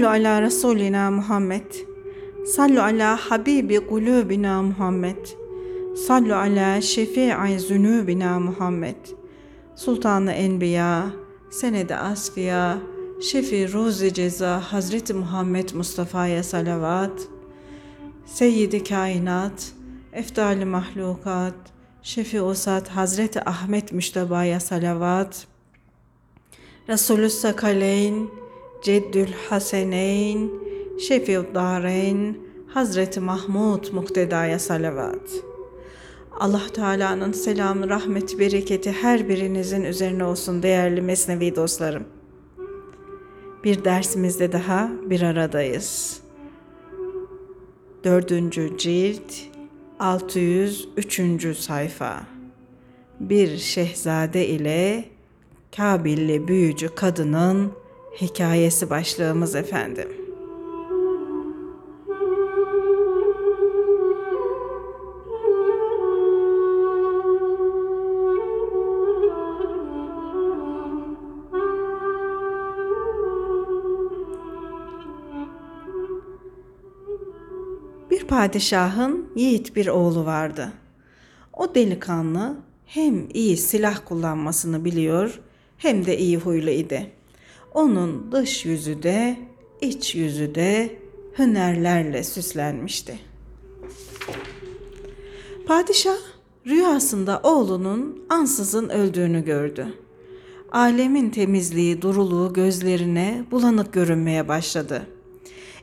Sallu ala Resulina Muhammed. Sallu ala Habibi kulubina Muhammed. Sallu ala şefi'i zunubina Muhammed. Sultanı Enbiya, Senede Asfiya, Şefi Ruzi Ceza Hazreti Muhammed Mustafa'ya salavat. Seyyidi Kainat, Eftali Mahlukat, Şefi Usat Hazreti Ahmet Müştaba'ya salavat. Resulü Sakaleyn, Ceddül Haseneyn, Şefi'ud Dareyn, Hazreti Mahmud Mukteda'ya salavat. Allah Teala'nın selamı, rahmeti, bereketi her birinizin üzerine olsun değerli Mesnevi dostlarım. Bir dersimizde daha bir aradayız. Dördüncü cilt, 603. sayfa. Bir şehzade ile Kabilli büyücü kadının hikayesi başlığımız efendim. Bir padişahın yiğit bir oğlu vardı. O delikanlı hem iyi silah kullanmasını biliyor hem de iyi huylu idi. Onun dış yüzü de iç yüzü de hünerlerle süslenmişti. Padişah rüyasında oğlunun ansızın öldüğünü gördü. Alemin temizliği, duruluğu gözlerine bulanık görünmeye başladı.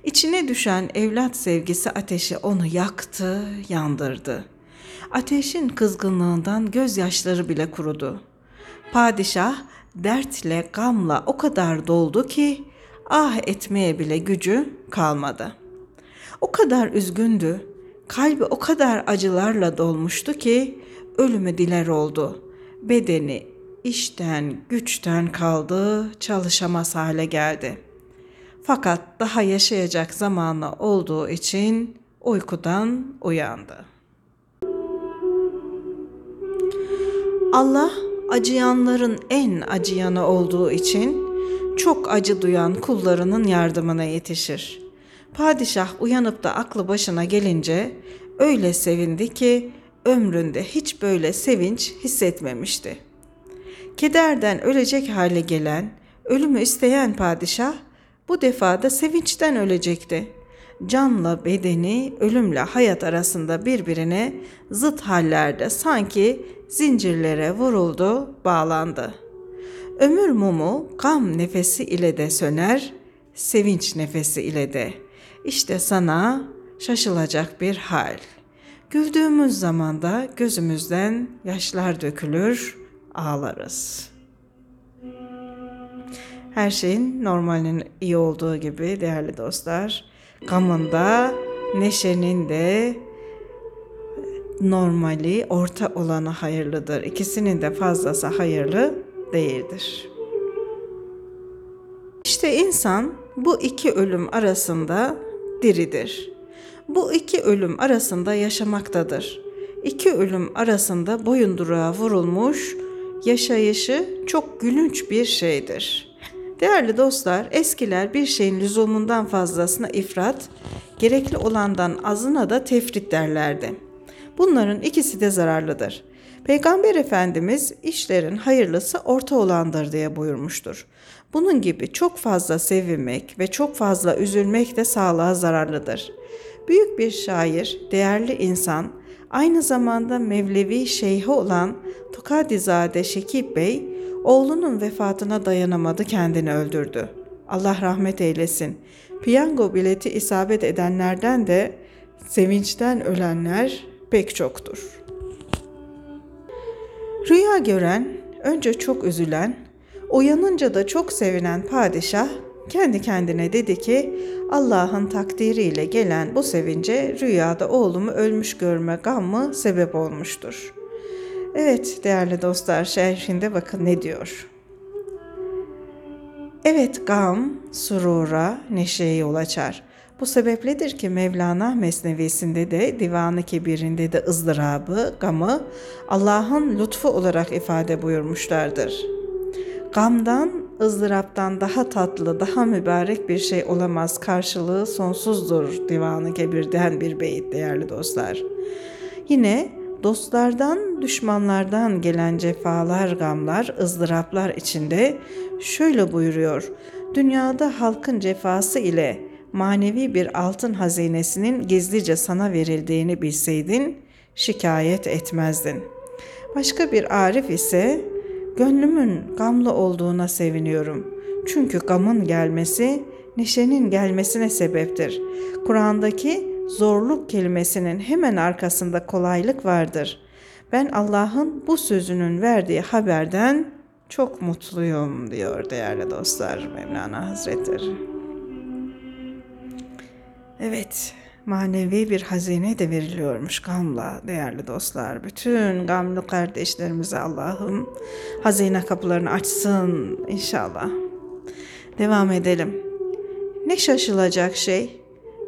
İçine düşen evlat sevgisi ateşi onu yaktı, yandırdı. Ateşin kızgınlığından gözyaşları bile kurudu. Padişah dertle, gamla o kadar doldu ki ah etmeye bile gücü kalmadı. O kadar üzgündü, kalbi o kadar acılarla dolmuştu ki ölümü diler oldu. Bedeni işten, güçten kaldı, çalışamaz hale geldi. Fakat daha yaşayacak zamanı olduğu için uykudan uyandı. Allah acıyanların en acıyanı olduğu için çok acı duyan kullarının yardımına yetişir. Padişah uyanıp da aklı başına gelince öyle sevindi ki ömründe hiç böyle sevinç hissetmemişti. Kederden ölecek hale gelen, ölümü isteyen padişah bu defa da sevinçten ölecekti. Canla bedeni, ölümle hayat arasında birbirine zıt hallerde sanki zincirlere vuruldu, bağlandı. Ömür mumu gam nefesi ile de söner, sevinç nefesi ile de. İşte sana şaşılacak bir hal. Güldüğümüz zaman da gözümüzden yaşlar dökülür, ağlarız. Her şeyin normalinin iyi olduğu gibi değerli dostlar. Gamında, neşenin de normali orta olanı hayırlıdır. İkisinin de fazlası hayırlı değildir. İşte insan bu iki ölüm arasında diridir. Bu iki ölüm arasında yaşamaktadır. İki ölüm arasında boyunduruğa vurulmuş yaşayışı çok gülünç bir şeydir. Değerli dostlar, eskiler bir şeyin lüzumundan fazlasına ifrat, gerekli olandan azına da tefrit derlerdi. Bunların ikisi de zararlıdır. Peygamber Efendimiz işlerin hayırlısı orta olandır diye buyurmuştur. Bunun gibi çok fazla sevinmek ve çok fazla üzülmek de sağlığa zararlıdır. Büyük bir şair, değerli insan, aynı zamanda Mevlevi şeyhi olan Tukadizade Şekip Bey, oğlunun vefatına dayanamadı kendini öldürdü. Allah rahmet eylesin. Piyango bileti isabet edenlerden de sevinçten ölenler pek çoktur. Rüya gören, önce çok üzülen, uyanınca da çok sevinen padişah kendi kendine dedi ki Allah'ın takdiriyle gelen bu sevince rüyada oğlumu ölmüş görme gammı sebep olmuştur. Evet değerli dostlar şerhinde bakın ne diyor. Evet gam, surura, neşeye yol açar. Bu sebepledir ki Mevlana Mesnevisinde de Divanı Kebirinde de ızdırabı, gamı Allah'ın lütfu olarak ifade buyurmuşlardır. Gamdan ızdıraptan daha tatlı, daha mübarek bir şey olamaz. Karşılığı sonsuzdur divanı kebirden bir beyit değerli dostlar. Yine dostlardan, düşmanlardan gelen cefalar, gamlar, ızdıraplar içinde şöyle buyuruyor. Dünyada halkın cefası ile manevi bir altın hazinesinin gizlice sana verildiğini bilseydin şikayet etmezdin. Başka bir arif ise gönlümün gamlı olduğuna seviniyorum. Çünkü gamın gelmesi neşenin gelmesine sebeptir. Kur'an'daki zorluk kelimesinin hemen arkasında kolaylık vardır. Ben Allah'ın bu sözünün verdiği haberden çok mutluyum diyor değerli dostlar Mevlana Hazretleri. Evet, manevi bir hazine de veriliyormuş gamla değerli dostlar. Bütün gamlı kardeşlerimize Allah'ım hazine kapılarını açsın inşallah. Devam edelim. Ne şaşılacak şey?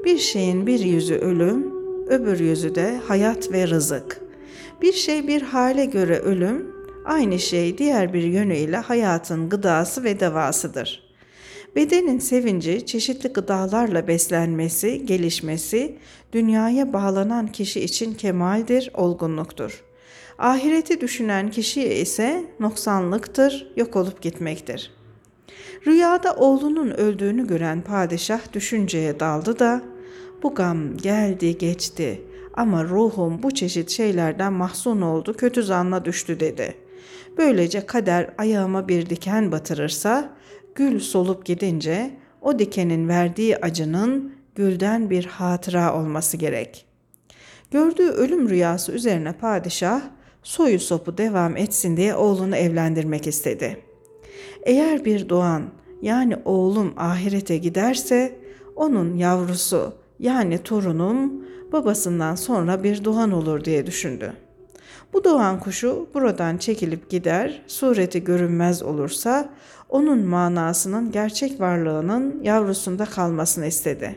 Bir şeyin bir yüzü ölüm, öbür yüzü de hayat ve rızık. Bir şey bir hale göre ölüm, aynı şey diğer bir yönüyle hayatın gıdası ve devasıdır.'' Bedenin sevinci çeşitli gıdalarla beslenmesi, gelişmesi, dünyaya bağlanan kişi için kemaldir, olgunluktur. Ahireti düşünen kişiye ise noksanlıktır, yok olup gitmektir. Rüyada oğlunun öldüğünü gören padişah düşünceye daldı da, bu gam geldi geçti ama ruhum bu çeşit şeylerden mahzun oldu, kötü zanla düştü dedi. Böylece kader ayağıma bir diken batırırsa, Gül solup gidince o dikenin verdiği acının gülden bir hatıra olması gerek. Gördüğü ölüm rüyası üzerine padişah soyu sopu devam etsin diye oğlunu evlendirmek istedi. Eğer bir doğan yani oğlum ahirete giderse onun yavrusu yani torunum babasından sonra bir doğan olur diye düşündü. Bu doğan kuşu buradan çekilip gider, sureti görünmez olursa onun manasının gerçek varlığının yavrusunda kalmasını istedi.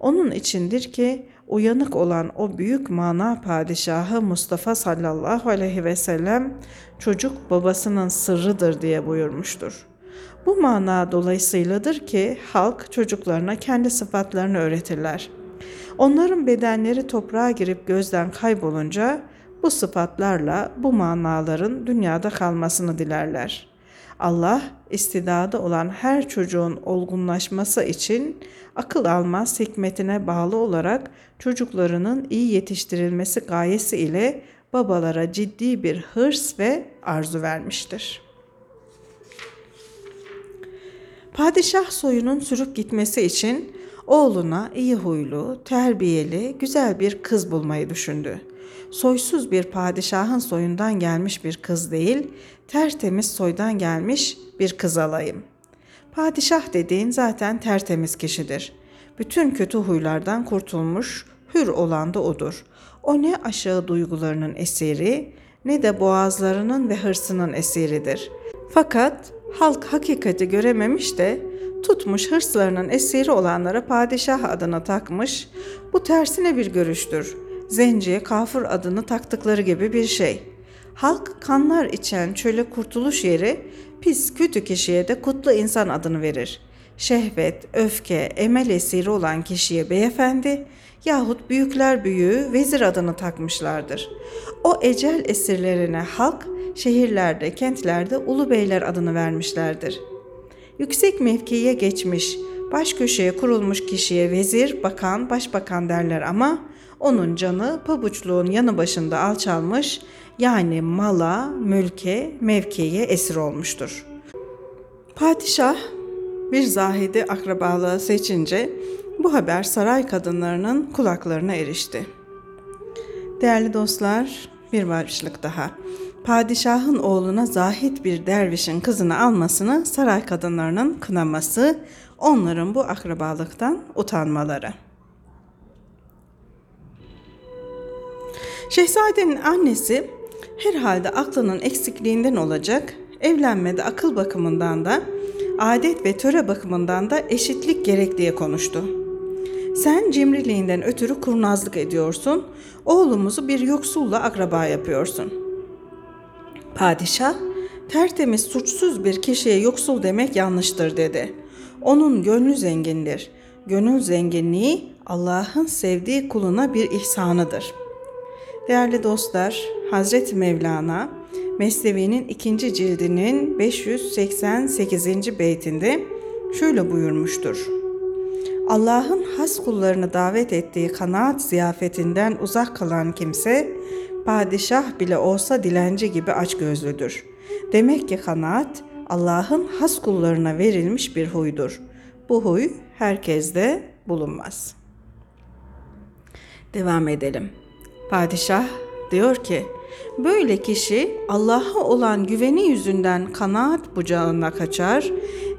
Onun içindir ki uyanık olan o büyük mana padişahı Mustafa sallallahu aleyhi ve sellem çocuk babasının sırrıdır diye buyurmuştur. Bu mana dolayısıyladır ki halk çocuklarına kendi sıfatlarını öğretirler. Onların bedenleri toprağa girip gözden kaybolunca bu sıfatlarla bu manaların dünyada kalmasını dilerler. Allah istidadı olan her çocuğun olgunlaşması için akıl almaz hikmetine bağlı olarak çocuklarının iyi yetiştirilmesi gayesi ile babalara ciddi bir hırs ve arzu vermiştir. Padişah soyunun sürüp gitmesi için oğluna iyi huylu, terbiyeli, güzel bir kız bulmayı düşündü soysuz bir padişahın soyundan gelmiş bir kız değil, tertemiz soydan gelmiş bir kız alayım. Padişah dediğin zaten tertemiz kişidir. Bütün kötü huylardan kurtulmuş, hür olan da odur. O ne aşağı duygularının esiri, ne de boğazlarının ve hırsının esiridir. Fakat halk hakikati görememiş de tutmuş hırslarının esiri olanlara padişah adını takmış. Bu tersine bir görüştür zenciye kafir adını taktıkları gibi bir şey. Halk kanlar içen çöle kurtuluş yeri pis kötü kişiye de kutlu insan adını verir. Şehvet, öfke, emel esiri olan kişiye beyefendi yahut büyükler büyüğü vezir adını takmışlardır. O ecel esirlerine halk şehirlerde, kentlerde ulu beyler adını vermişlerdir. Yüksek mevkiye geçmiş, baş köşeye kurulmuş kişiye vezir, bakan, başbakan derler ama onun canı pabuçluğun yanı başında alçalmış yani mala, mülke, mevkiye esir olmuştur. Padişah bir zahidi akrabalığı seçince bu haber saray kadınlarının kulaklarına erişti. Değerli dostlar, bir başlık daha. Padişahın oğluna zahit bir dervişin kızını almasını saray kadınlarının kınaması, onların bu akrabalıktan utanmaları. Şehzadenin annesi herhalde aklının eksikliğinden olacak, evlenmede akıl bakımından da, adet ve töre bakımından da eşitlik gerek diye konuştu. Sen cimriliğinden ötürü kurnazlık ediyorsun, oğlumuzu bir yoksulla akraba yapıyorsun. Padişah Tertemiz, suçsuz bir kişiye yoksul demek yanlıştır dedi. Onun gönlü zengindir. Gönül zenginliği Allah'ın sevdiği kuluna bir ihsanıdır. Değerli dostlar, Hazreti Mevlana Mesnevi'nin ikinci cildinin 588. beytinde şöyle buyurmuştur. Allah'ın has kullarını davet ettiği kanaat ziyafetinden uzak kalan kimse, padişah bile olsa dilenci gibi açgözlüdür. Demek ki kanaat, Allah'ın has kullarına verilmiş bir huydur. Bu huy herkeste bulunmaz. Devam edelim. Padişah diyor ki, böyle kişi Allah'a olan güveni yüzünden kanaat bucağına kaçar,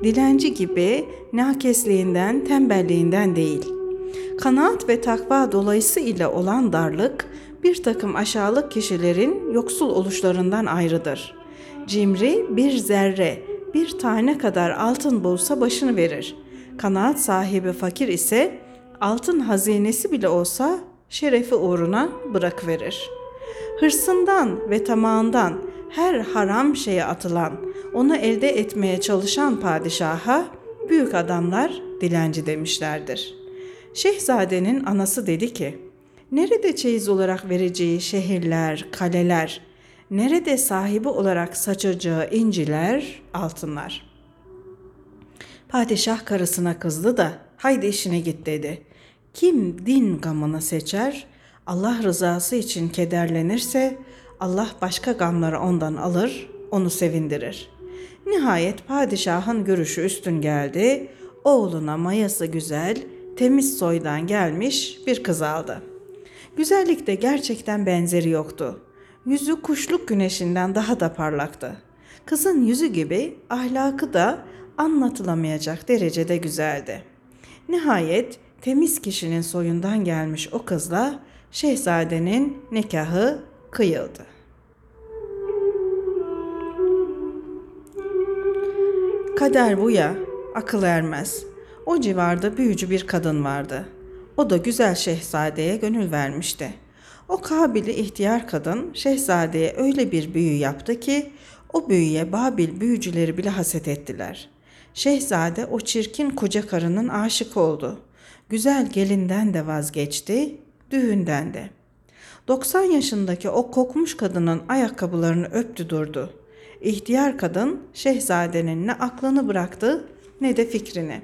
dilenci gibi nakesliğinden, tembelliğinden değil. Kanaat ve takva dolayısıyla olan darlık, bir takım aşağılık kişilerin yoksul oluşlarından ayrıdır. Cimri bir zerre, bir tane kadar altın bulsa başını verir. Kanaat sahibi fakir ise altın hazinesi bile olsa şerefi uğruna bırakıverir. Hırsından ve tamağından her haram şeye atılan, onu elde etmeye çalışan padişaha büyük adamlar dilenci demişlerdir. Şehzadenin anası dedi ki, nerede çeyiz olarak vereceği şehirler, kaleler, nerede sahibi olarak saçacağı inciler, altınlar. Padişah karısına kızdı da haydi işine git dedi. Kim din gamını seçer, Allah rızası için kederlenirse Allah başka gamları ondan alır, onu sevindirir. Nihayet padişahın görüşü üstün geldi. Oğluna mayası güzel, temiz soydan gelmiş bir kız aldı. Güzellikte gerçekten benzeri yoktu. Yüzü kuşluk güneşinden daha da parlaktı. Kızın yüzü gibi ahlakı da anlatılamayacak derecede güzeldi. Nihayet temiz kişinin soyundan gelmiş o kızla şehzadenin nikahı kıyıldı. Kader bu ya, akıl ermez. O civarda büyücü bir kadın vardı. O da güzel şehzadeye gönül vermişti. O kabili ihtiyar kadın şehzadeye öyle bir büyü yaptı ki o büyüye Babil büyücüleri bile haset ettiler. Şehzade o çirkin koca karının aşık oldu. Güzel gelinden de vazgeçti, düğünden de. 90 yaşındaki o kokmuş kadının ayakkabılarını öptü durdu. İhtiyar kadın şehzadenin ne aklını bıraktı ne de fikrini.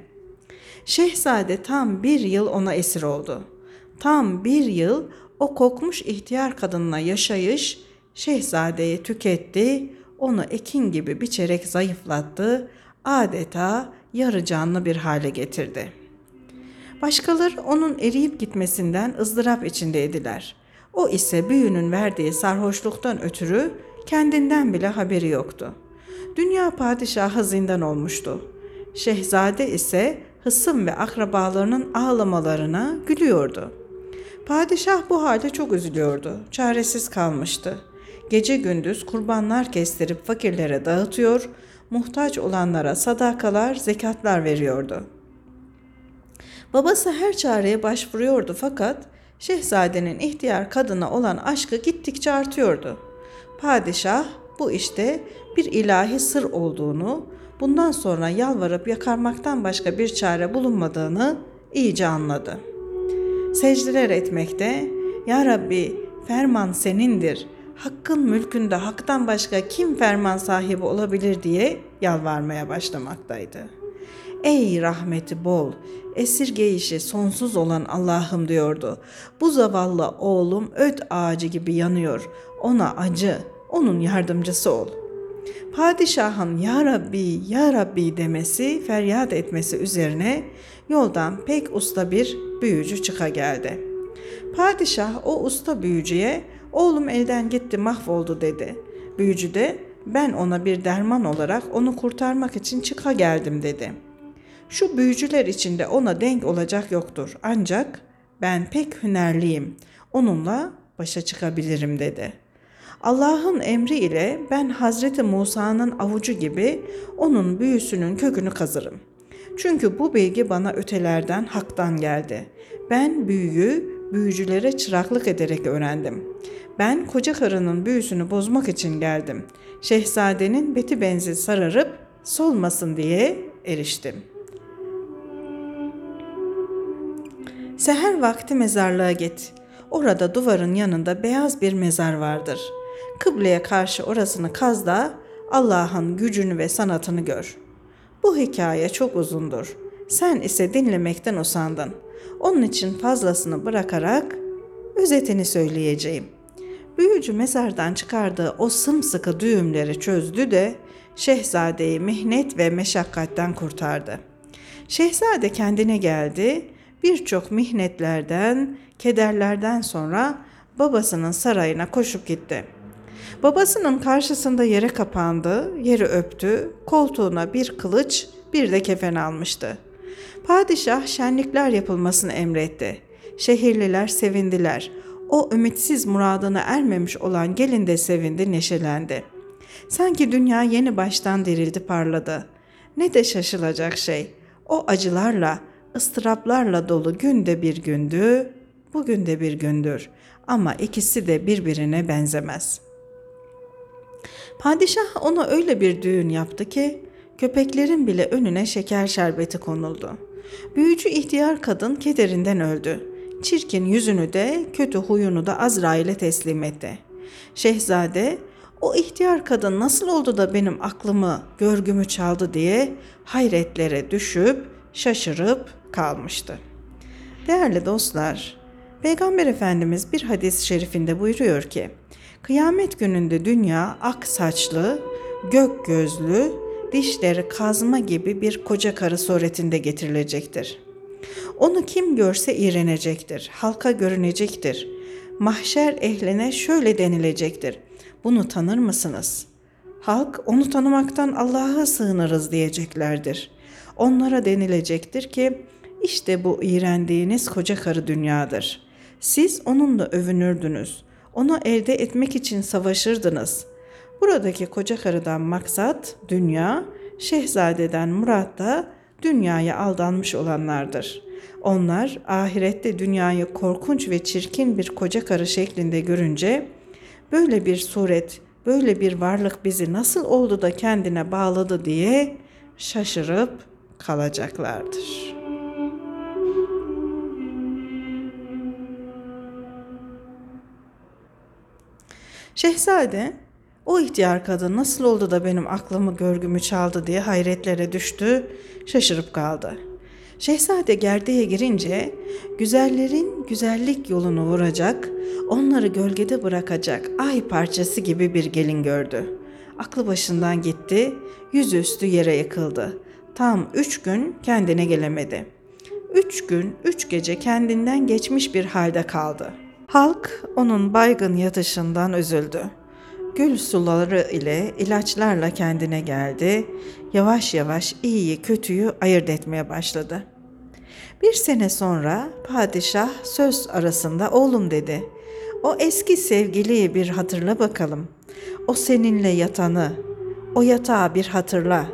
Şehzade tam bir yıl ona esir oldu. Tam bir yıl o kokmuş ihtiyar kadınla yaşayış şehzadeyi tüketti, onu ekin gibi biçerek zayıflattı, adeta yarı canlı bir hale getirdi. Başkaları onun eriyip gitmesinden ızdırap içindeydiler. O ise büyünün verdiği sarhoşluktan ötürü kendinden bile haberi yoktu. Dünya padişahı zindan olmuştu. Şehzade ise hısım ve akrabalarının ağlamalarına gülüyordu. Padişah bu halde çok üzülüyordu. Çaresiz kalmıştı. Gece gündüz kurbanlar kestirip fakirlere dağıtıyor, muhtaç olanlara sadakalar, zekatlar veriyordu. Babası her çareye başvuruyordu fakat şehzadenin ihtiyar kadına olan aşkı gittikçe artıyordu. Padişah bu işte bir ilahi sır olduğunu, bundan sonra yalvarıp yakarmaktan başka bir çare bulunmadığını iyice anladı. Secdeler etmekte, Ya Rabbi ferman senindir, hakkın mülkünde haktan başka kim ferman sahibi olabilir diye yalvarmaya başlamaktaydı. Ey rahmeti bol, esirgeyişi sonsuz olan Allah'ım diyordu. Bu zavallı oğlum öt ağacı gibi yanıyor. Ona acı, onun yardımcısı ol. Padişahın Ya Rabbi, Ya Rabbi demesi, feryat etmesi üzerine yoldan pek usta bir büyücü çıka geldi. Padişah o usta büyücüye oğlum elden gitti mahvoldu dedi. Büyücü de ben ona bir derman olarak onu kurtarmak için çıka geldim dedi. Şu büyücüler içinde ona denk olacak yoktur ancak ben pek hünerliyim onunla başa çıkabilirim dedi. Allah'ın emri ile ben Hazreti Musa'nın avucu gibi onun büyüsünün kökünü kazırım. Çünkü bu bilgi bana ötelerden haktan geldi. Ben büyüyü büyücülere çıraklık ederek öğrendim. Ben koca karının büyüsünü bozmak için geldim. Şehzadenin beti benzi sararıp solmasın diye eriştim. Seher vakti mezarlığa git. Orada duvarın yanında beyaz bir mezar vardır. Kıbleye karşı orasını kaz da Allah'ın gücünü ve sanatını gör. Bu hikaye çok uzundur. Sen ise dinlemekten usandın. Onun için fazlasını bırakarak özetini söyleyeceğim. Büyücü mezardan çıkardığı o sımsıkı düğümleri çözdü de şehzadeyi mihnet ve meşakkatten kurtardı. Şehzade kendine geldi, birçok mihnetlerden, kederlerden sonra babasının sarayına koşup gitti. Babasının karşısında yere kapandı, yeri öptü, koltuğuna bir kılıç, bir de kefen almıştı. Padişah şenlikler yapılmasını emretti. Şehirliler sevindiler. O ümitsiz muradına ermemiş olan gelin de sevindi, neşelendi. Sanki dünya yeni baştan dirildi, parladı. Ne de şaşılacak şey. O acılarla, ıstıraplarla dolu gün de bir gündü, bugün de bir gündür. Ama ikisi de birbirine benzemez. Padişah ona öyle bir düğün yaptı ki köpeklerin bile önüne şeker şerbeti konuldu. Büyücü ihtiyar kadın kederinden öldü. Çirkin yüzünü de kötü huyunu da Azrail'e teslim etti. Şehzade o ihtiyar kadın nasıl oldu da benim aklımı, görgümü çaldı diye hayretlere düşüp şaşırıp kalmıştı. Değerli dostlar, Peygamber Efendimiz bir hadis-i şerifinde buyuruyor ki, Kıyamet gününde dünya ak saçlı, gök gözlü, dişleri kazma gibi bir koca karı suretinde getirilecektir. Onu kim görse iğrenecektir, halka görünecektir. Mahşer ehline şöyle denilecektir. Bunu tanır mısınız? Halk onu tanımaktan Allah'a sığınırız diyeceklerdir. Onlara denilecektir ki işte bu iğrendiğiniz koca karı dünyadır. Siz onunla övünürdünüz. Onu elde etmek için savaşırdınız. Buradaki koca karıdan maksat dünya, şehzadeden murat da dünyaya aldanmış olanlardır. Onlar ahirette dünyayı korkunç ve çirkin bir koca karı şeklinde görünce böyle bir suret, böyle bir varlık bizi nasıl oldu da kendine bağladı diye şaşırıp kalacaklardır. Şehzade o ihtiyar kadın nasıl oldu da benim aklımı görgümü çaldı diye hayretlere düştü, şaşırıp kaldı. Şehzade gerdeğe girince güzellerin güzellik yolunu vuracak, onları gölgede bırakacak ay parçası gibi bir gelin gördü. Aklı başından gitti, yüzüstü yere yıkıldı. Tam üç gün kendine gelemedi. Üç gün, üç gece kendinden geçmiş bir halde kaldı. Halk onun baygın yatışından üzüldü. Gül suları ile ilaçlarla kendine geldi. Yavaş yavaş iyiyi kötüyü ayırt etmeye başladı. Bir sene sonra padişah söz arasında oğlum dedi. O eski sevgiliyi bir hatırla bakalım. O seninle yatanı, o yatağı bir hatırla.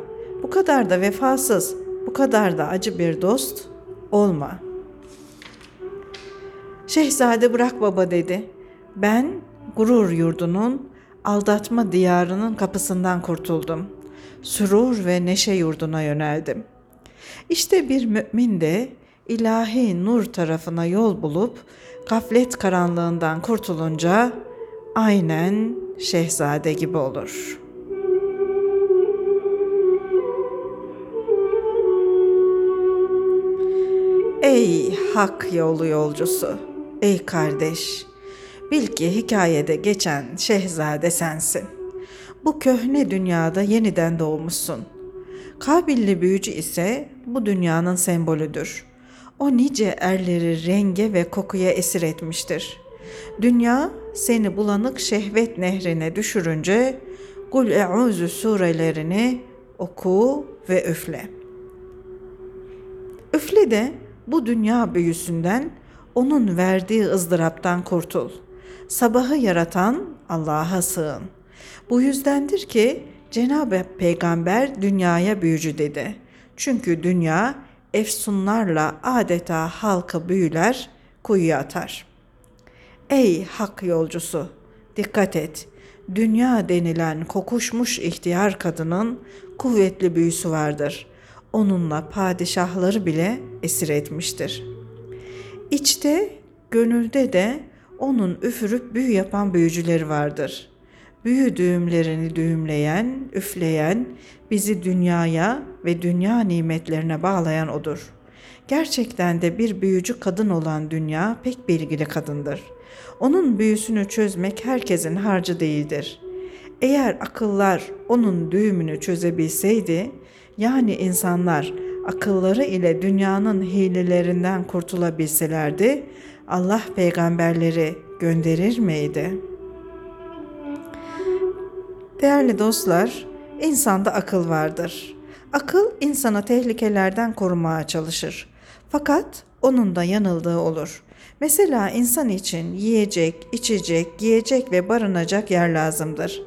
Bu kadar da vefasız, bu kadar da acı bir dost olma. Şehzade bırak baba dedi. Ben gurur yurdunun, aldatma diyarının kapısından kurtuldum. Sürur ve neşe yurduna yöneldim. İşte bir mümin de ilahi nur tarafına yol bulup gaflet karanlığından kurtulunca aynen şehzade gibi olur.'' Ey hak yolu yolcusu, ey kardeş, bil ki hikayede geçen şehzade sensin. Bu köhne dünyada yeniden doğmuşsun. Kabilli büyücü ise bu dünyanın sembolüdür. O nice erleri renge ve kokuya esir etmiştir. Dünya seni bulanık şehvet nehrine düşürünce Kul e'uzu surelerini oku ve üfle. Üfle de bu dünya büyüsünden, onun verdiği ızdıraptan kurtul. Sabahı yaratan Allah'a sığın. Bu yüzdendir ki Cenab-ı Peygamber dünyaya büyücü dedi. Çünkü dünya efsunlarla adeta halkı büyüler, kuyuya atar. Ey hak yolcusu! Dikkat et. Dünya denilen kokuşmuş ihtiyar kadının kuvvetli büyüsü vardır. Onunla padişahları bile esir etmiştir. İçte, gönülde de onun üfürüp büyü yapan büyücüleri vardır. Büyü düğümlerini düğümleyen, üfleyen, bizi dünyaya ve dünya nimetlerine bağlayan odur. Gerçekten de bir büyücü kadın olan dünya pek bilgili kadındır. Onun büyüsünü çözmek herkesin harcı değildir. Eğer akıllar onun düğümünü çözebilseydi, yani insanlar akılları ile dünyanın hilelerinden kurtulabilselerdi, Allah peygamberleri gönderir miydi? Değerli dostlar, insanda akıl vardır. Akıl insana tehlikelerden korumaya çalışır. Fakat onun da yanıldığı olur. Mesela insan için yiyecek, içecek, giyecek ve barınacak yer lazımdır.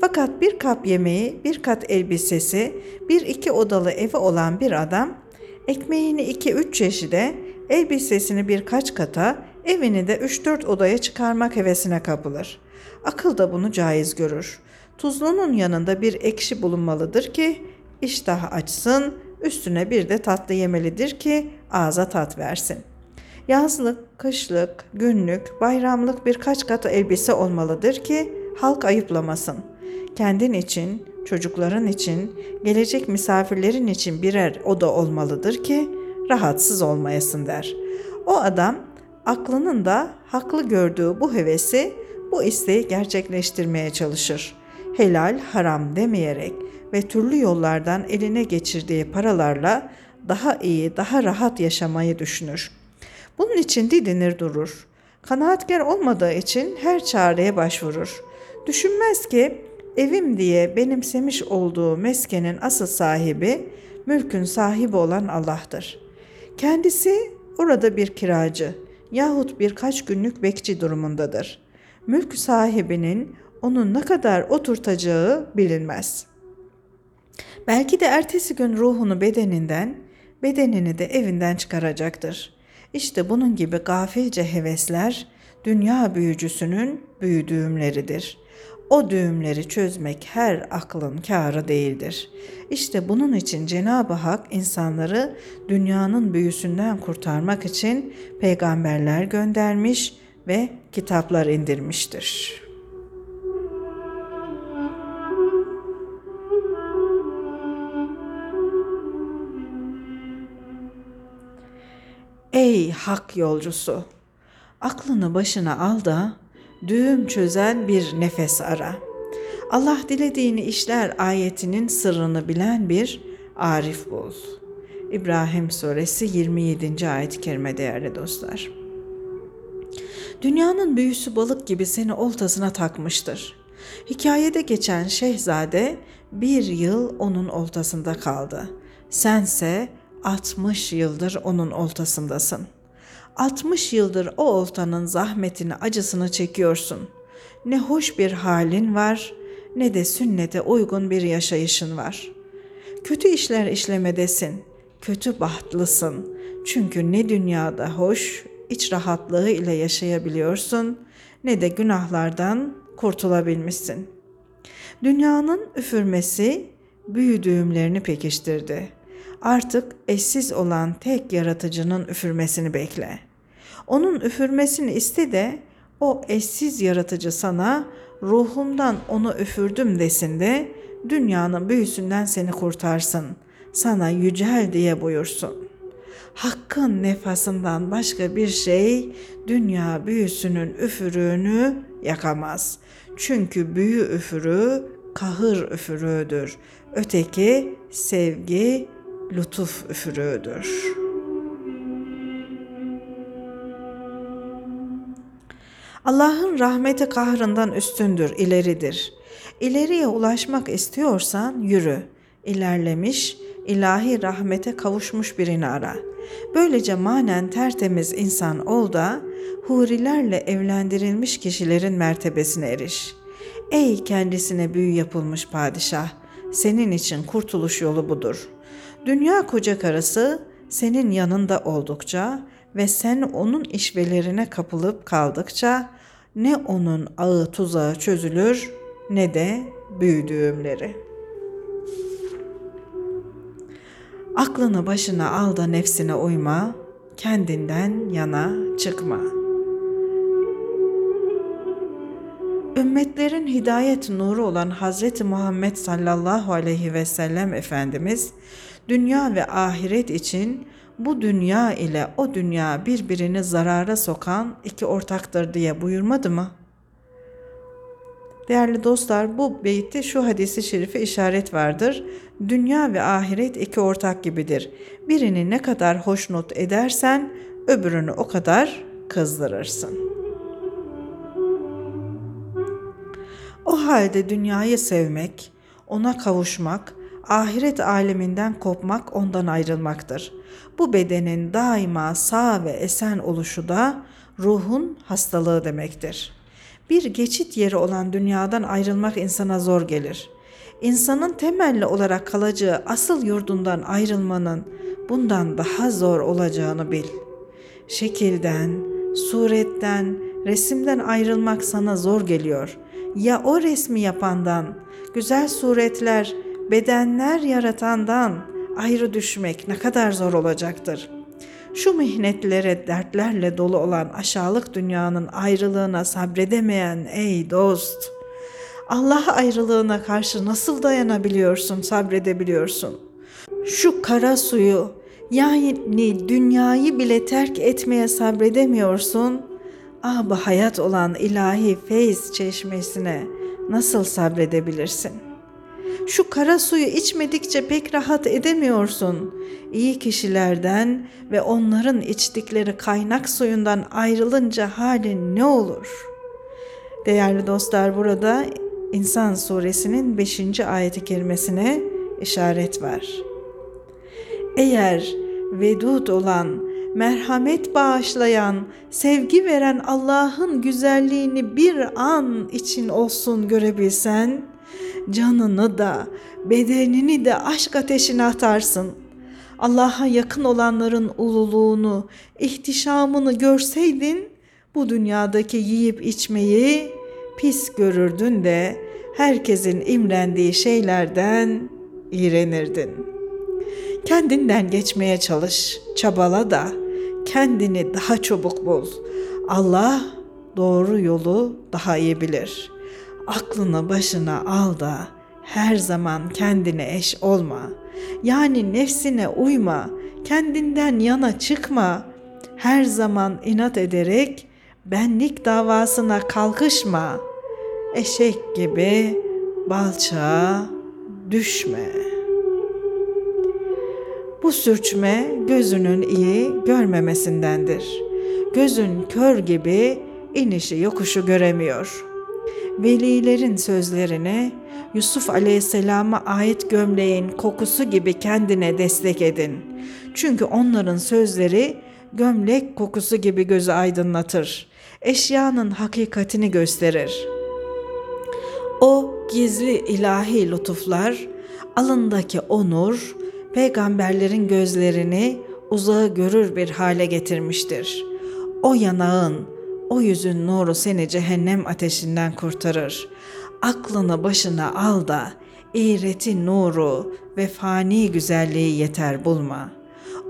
Fakat bir kap yemeği, bir kat elbisesi, bir iki odalı evi olan bir adam ekmeğini iki üç çeşide, elbisesini birkaç kata, evini de üç dört odaya çıkarmak hevesine kapılır. Akıl da bunu caiz görür. Tuzlunun yanında bir ekşi bulunmalıdır ki iştah açsın, üstüne bir de tatlı yemelidir ki ağza tat versin. Yazlık, kışlık, günlük, bayramlık birkaç kat elbise olmalıdır ki halk ayıplamasın. Kendin için, çocukların için, gelecek misafirlerin için birer oda olmalıdır ki rahatsız olmayasın der. O adam aklının da haklı gördüğü bu hevesi, bu isteği gerçekleştirmeye çalışır. Helal, haram demeyerek ve türlü yollardan eline geçirdiği paralarla daha iyi, daha rahat yaşamayı düşünür. Bunun için didinir durur. Kanaatkar olmadığı için her çareye başvurur. Düşünmez ki evim diye benimsemiş olduğu meskenin asıl sahibi, mülkün sahibi olan Allah'tır. Kendisi orada bir kiracı yahut birkaç günlük bekçi durumundadır. Mülk sahibinin onu ne kadar oturtacağı bilinmez.'' Belki de ertesi gün ruhunu bedeninden, bedenini de evinden çıkaracaktır. İşte bunun gibi gafilce hevesler dünya büyücüsünün büyü düğümleridir. O düğümleri çözmek her aklın kârı değildir. İşte bunun için Cenab-ı Hak insanları dünyanın büyüsünden kurtarmak için peygamberler göndermiş ve kitaplar indirmiştir.'' Ey hak yolcusu! Aklını başına al da düğüm çözen bir nefes ara. Allah dilediğini işler ayetinin sırrını bilen bir arif bul. İbrahim suresi 27. ayet-i kerime değerli dostlar. Dünyanın büyüsü balık gibi seni oltasına takmıştır. Hikayede geçen şehzade bir yıl onun oltasında kaldı. Sense 60 yıldır onun oltasındasın. 60 yıldır o oltanın zahmetini, acısını çekiyorsun. Ne hoş bir halin var, ne de sünnete uygun bir yaşayışın var. Kötü işler işlemedesin, kötü bahtlısın. Çünkü ne dünyada hoş, iç rahatlığı ile yaşayabiliyorsun, ne de günahlardan kurtulabilmişsin. Dünyanın üfürmesi büyü düğümlerini pekiştirdi artık eşsiz olan tek yaratıcının üfürmesini bekle. Onun üfürmesini iste de o eşsiz yaratıcı sana ruhumdan onu üfürdüm desin de dünyanın büyüsünden seni kurtarsın. Sana yücel diye buyursun. Hakkın nefasından başka bir şey dünya büyüsünün üfürüğünü yakamaz. Çünkü büyü üfürüğü kahır üfürüğüdür. Öteki sevgi, lütuf üfürüğüdür. Allah'ın rahmeti kahrından üstündür, ileridir. İleriye ulaşmak istiyorsan yürü. İlerlemiş, ilahi rahmete kavuşmuş birini ara. Böylece manen tertemiz insan ol da hurilerle evlendirilmiş kişilerin mertebesine eriş. Ey kendisine büyü yapılmış padişah, senin için kurtuluş yolu budur.'' Dünya koca karısı senin yanında oldukça ve sen onun işvelerine kapılıp kaldıkça ne onun ağı tuzağı çözülür ne de büyüdüğümleri. Aklını başına al da nefsine uyma, kendinden yana çıkma. Ümmetlerin hidayet nuru olan Hazreti Muhammed sallallahu aleyhi ve sellem Efendimiz, dünya ve ahiret için bu dünya ile o dünya birbirini zarara sokan iki ortaktır diye buyurmadı mı? Değerli dostlar bu beytte şu hadisi şerife işaret vardır. Dünya ve ahiret iki ortak gibidir. Birini ne kadar hoşnut edersen öbürünü o kadar kızdırırsın. O halde dünyayı sevmek, ona kavuşmak, ahiret aleminden kopmak ondan ayrılmaktır. Bu bedenin daima sağ ve esen oluşu da ruhun hastalığı demektir. Bir geçit yeri olan dünyadan ayrılmak insana zor gelir. İnsanın temelli olarak kalacağı asıl yurdundan ayrılmanın bundan daha zor olacağını bil. Şekilden, suretten, resimden ayrılmak sana zor geliyor. Ya o resmi yapandan, güzel suretler, bedenler yaratandan ayrı düşmek ne kadar zor olacaktır. Şu mihnetlere, dertlerle dolu olan aşağılık dünyanın ayrılığına sabredemeyen ey dost, Allah ayrılığına karşı nasıl dayanabiliyorsun, sabredebiliyorsun? Şu kara suyu, yani dünyayı bile terk etmeye sabredemiyorsun. Ah bu hayat olan ilahi feyz çeşmesine nasıl sabredebilirsin? Şu kara suyu içmedikçe pek rahat edemiyorsun. İyi kişilerden ve onların içtikleri kaynak suyundan ayrılınca halin ne olur? Değerli dostlar burada İnsan suresinin 5. ayeti kerimesine işaret var. Eğer vedud olan, merhamet bağışlayan, sevgi veren Allah'ın güzelliğini bir an için olsun görebilsen, canını da, bedenini de aşk ateşine atarsın. Allah'a yakın olanların ululuğunu, ihtişamını görseydin, bu dünyadaki yiyip içmeyi pis görürdün de herkesin imrendiği şeylerden iğrenirdin. Kendinden geçmeye çalış, çabala da kendini daha çabuk bul. Allah doğru yolu daha iyi bilir. Aklını başına al da her zaman kendine eş olma. Yani nefsine uyma, kendinden yana çıkma. Her zaman inat ederek benlik davasına kalkışma. Eşek gibi balçağa düşme. Bu sürçme gözünün iyi görmemesindendir. Gözün kör gibi inişi yokuşu göremiyor. Velilerin sözlerini Yusuf Aleyhisselam'a ait gömleğin kokusu gibi kendine destek edin. Çünkü onların sözleri gömlek kokusu gibi gözü aydınlatır. Eşyanın hakikatini gösterir. O gizli ilahi lütuflar, alındaki onur, peygamberlerin gözlerini uzağı görür bir hale getirmiştir. O yanağın, o yüzün nuru seni cehennem ateşinden kurtarır. Aklını başına al da iğreti nuru ve fani güzelliği yeter bulma.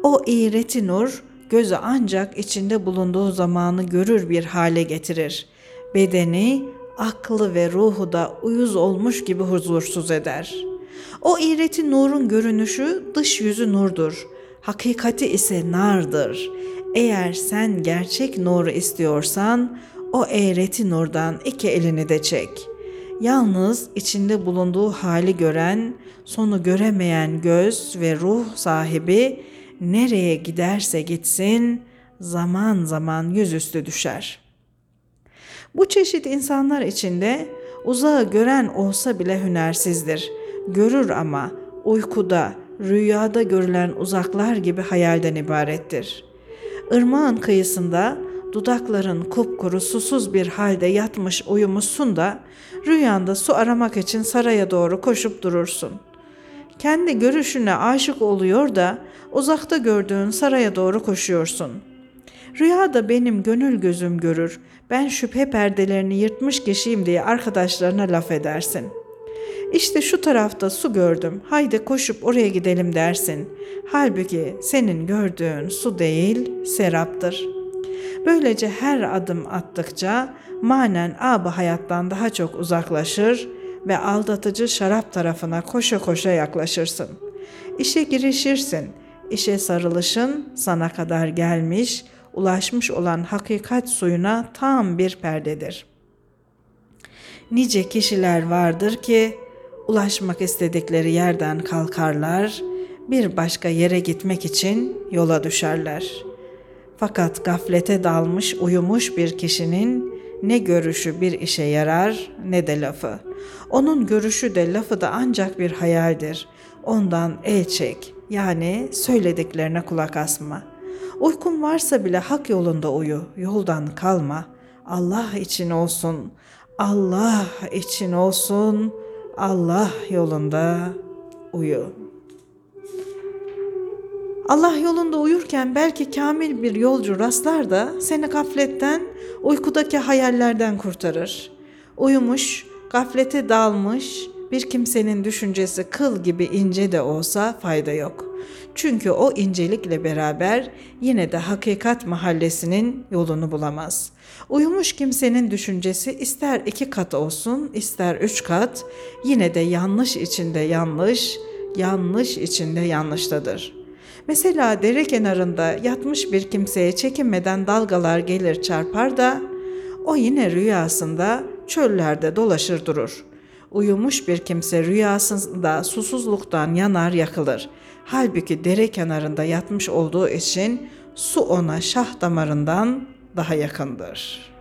O iğreti nur gözü ancak içinde bulunduğu zamanı görür bir hale getirir. Bedeni, aklı ve ruhu da uyuz olmuş gibi huzursuz eder. O iğreti nurun görünüşü dış yüzü nurdur. Hakikati ise nardır. Eğer sen gerçek nuru istiyorsan o eğreti nurdan iki elini de çek. Yalnız içinde bulunduğu hali gören, sonu göremeyen göz ve ruh sahibi nereye giderse gitsin zaman zaman yüzüstü düşer. Bu çeşit insanlar içinde uzağı gören olsa bile hünersizdir. Görür ama uykuda, rüyada görülen uzaklar gibi hayalden ibarettir. Irmağın kıyısında dudakların kupkuru susuz bir halde yatmış uyumuşsun da rüyanda su aramak için saraya doğru koşup durursun. Kendi görüşüne aşık oluyor da uzakta gördüğün saraya doğru koşuyorsun. Rüyada benim gönül gözüm görür. Ben şüphe perdelerini yırtmış kişiyim diye arkadaşlarına laf edersin. İşte şu tarafta su gördüm. Haydi koşup oraya gidelim dersin. Halbuki senin gördüğün su değil, seraptır. Böylece her adım attıkça manen ab hayattan daha çok uzaklaşır ve aldatıcı şarap tarafına koşa koşa yaklaşırsın. İşe girişirsin. İşe sarılışın sana kadar gelmiş, ulaşmış olan hakikat suyuna tam bir perdedir. Nice kişiler vardır ki ulaşmak istedikleri yerden kalkarlar, bir başka yere gitmek için yola düşerler. Fakat gaflete dalmış, uyumuş bir kişinin ne görüşü bir işe yarar ne de lafı. Onun görüşü de lafı da ancak bir hayaldir. Ondan el çek, yani söylediklerine kulak asma. Uykun varsa bile hak yolunda uyu, yoldan kalma. Allah için olsun, Allah için olsun, Allah yolunda uyu. Allah yolunda uyurken belki kamil bir yolcu rastlar da seni gafletten, uykudaki hayallerden kurtarır. Uyumuş, gaflete dalmış bir kimsenin düşüncesi kıl gibi ince de olsa fayda yok. Çünkü o incelikle beraber yine de hakikat mahallesinin yolunu bulamaz. Uyumuş kimsenin düşüncesi ister iki kat olsun, ister üç kat, yine de yanlış içinde yanlış, yanlış içinde yanlıştadır.'' Mesela dere kenarında yatmış bir kimseye çekinmeden dalgalar gelir çarpar da o yine rüyasında çöllerde dolaşır durur. Uyumuş bir kimse rüyasında susuzluktan yanar yakılır. Halbuki dere kenarında yatmış olduğu için su ona şah damarından daha yakındır.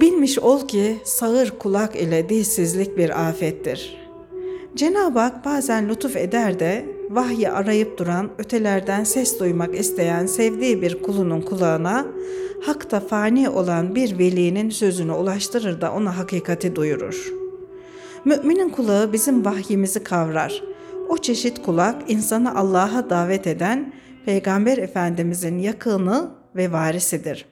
Bilmiş ol ki sağır kulak ile dilsizlik bir afettir. Cenab-ı Hak bazen lütuf eder de vahyi arayıp duran, ötelerden ses duymak isteyen sevdiği bir kulunun kulağına hakta fani olan bir velinin sözünü ulaştırır da ona hakikati duyurur. Müminin kulağı bizim vahyimizi kavrar. O çeşit kulak insanı Allah'a davet eden Peygamber Efendimizin yakını ve varisidir.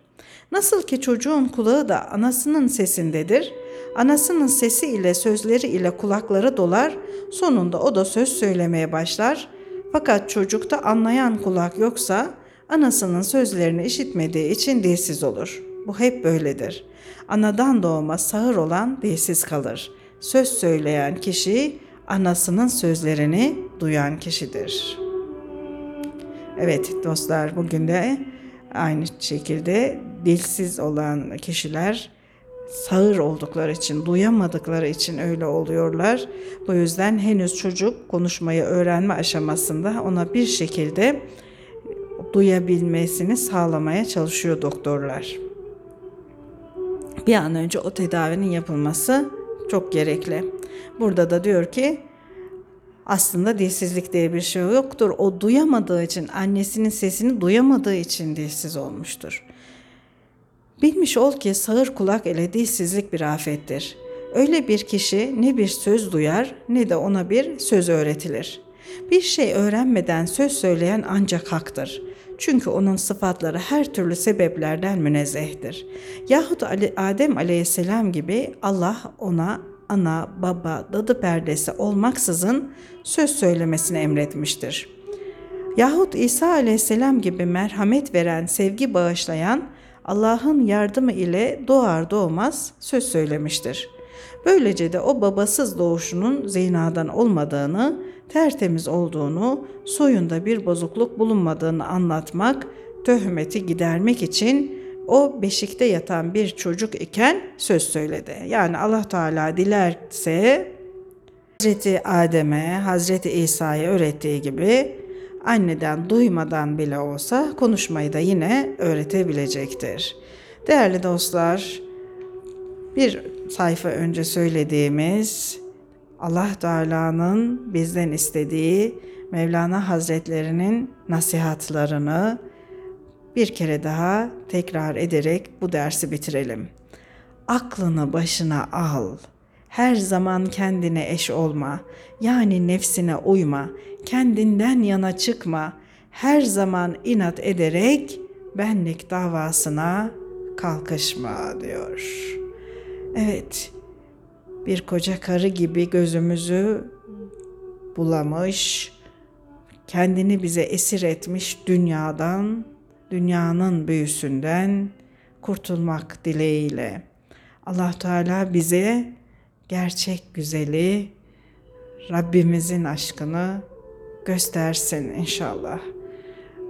Nasıl ki çocuğun kulağı da anasının sesindedir.'' Anasının sesi ile sözleri ile kulakları dolar, sonunda o da söz söylemeye başlar. Fakat çocukta anlayan kulak yoksa anasının sözlerini işitmediği için dilsiz olur. Bu hep böyledir. Anadan doğma sağır olan dilsiz kalır. Söz söyleyen kişi anasının sözlerini duyan kişidir. Evet dostlar bugün de aynı şekilde dilsiz olan kişiler sağır oldukları için, duyamadıkları için öyle oluyorlar. Bu yüzden henüz çocuk konuşmayı öğrenme aşamasında ona bir şekilde duyabilmesini sağlamaya çalışıyor doktorlar. Bir an önce o tedavinin yapılması çok gerekli. Burada da diyor ki aslında dilsizlik diye bir şey yoktur. O duyamadığı için, annesinin sesini duyamadığı için dilsiz olmuştur. Bilmiş ol ki sağır kulak ile dilsizlik bir afettir. Öyle bir kişi ne bir söz duyar ne de ona bir söz öğretilir. Bir şey öğrenmeden söz söyleyen ancak haktır. Çünkü onun sıfatları her türlü sebeplerden münezzehtir. Yahut Adem aleyhisselam gibi Allah ona ana, baba, dadı perdesi olmaksızın söz söylemesini emretmiştir. Yahut İsa aleyhisselam gibi merhamet veren, sevgi bağışlayan, Allah'ın yardımı ile doğar doğmaz söz söylemiştir. Böylece de o babasız doğuşunun zinadan olmadığını, tertemiz olduğunu, soyunda bir bozukluk bulunmadığını anlatmak, töhmeti gidermek için o beşikte yatan bir çocuk iken söz söyledi. Yani Allah Teala dilerse Hazreti Adem'e, Hazreti İsa'ya öğrettiği gibi anneden duymadan bile olsa konuşmayı da yine öğretebilecektir. Değerli dostlar, bir sayfa önce söylediğimiz Allah Teala'nın bizden istediği Mevlana Hazretlerinin nasihatlarını bir kere daha tekrar ederek bu dersi bitirelim. Aklını başına al. Her zaman kendine eş olma. Yani nefsine uyma kendinden yana çıkma. her zaman inat ederek benlik davasına kalkışma diyor. Evet, bir koca karı gibi gözümüzü bulamış, kendini bize esir etmiş dünyadan, dünyanın büyüsünden kurtulmak dileğiyle. Allah Teala bize gerçek güzeli, Rabbimizin aşkını göstersin inşallah.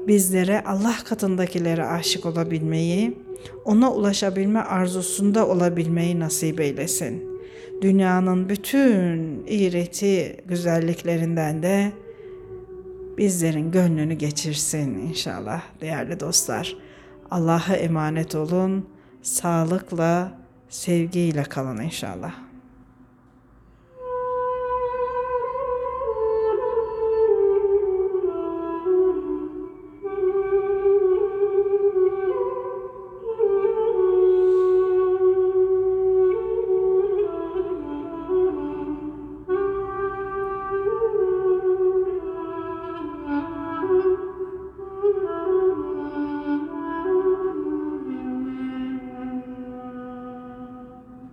Bizlere Allah katındakilere aşık olabilmeyi, ona ulaşabilme arzusunda olabilmeyi nasip eylesin. Dünyanın bütün iğreti güzelliklerinden de bizlerin gönlünü geçirsin inşallah değerli dostlar. Allah'a emanet olun. Sağlıkla, sevgiyle kalın inşallah.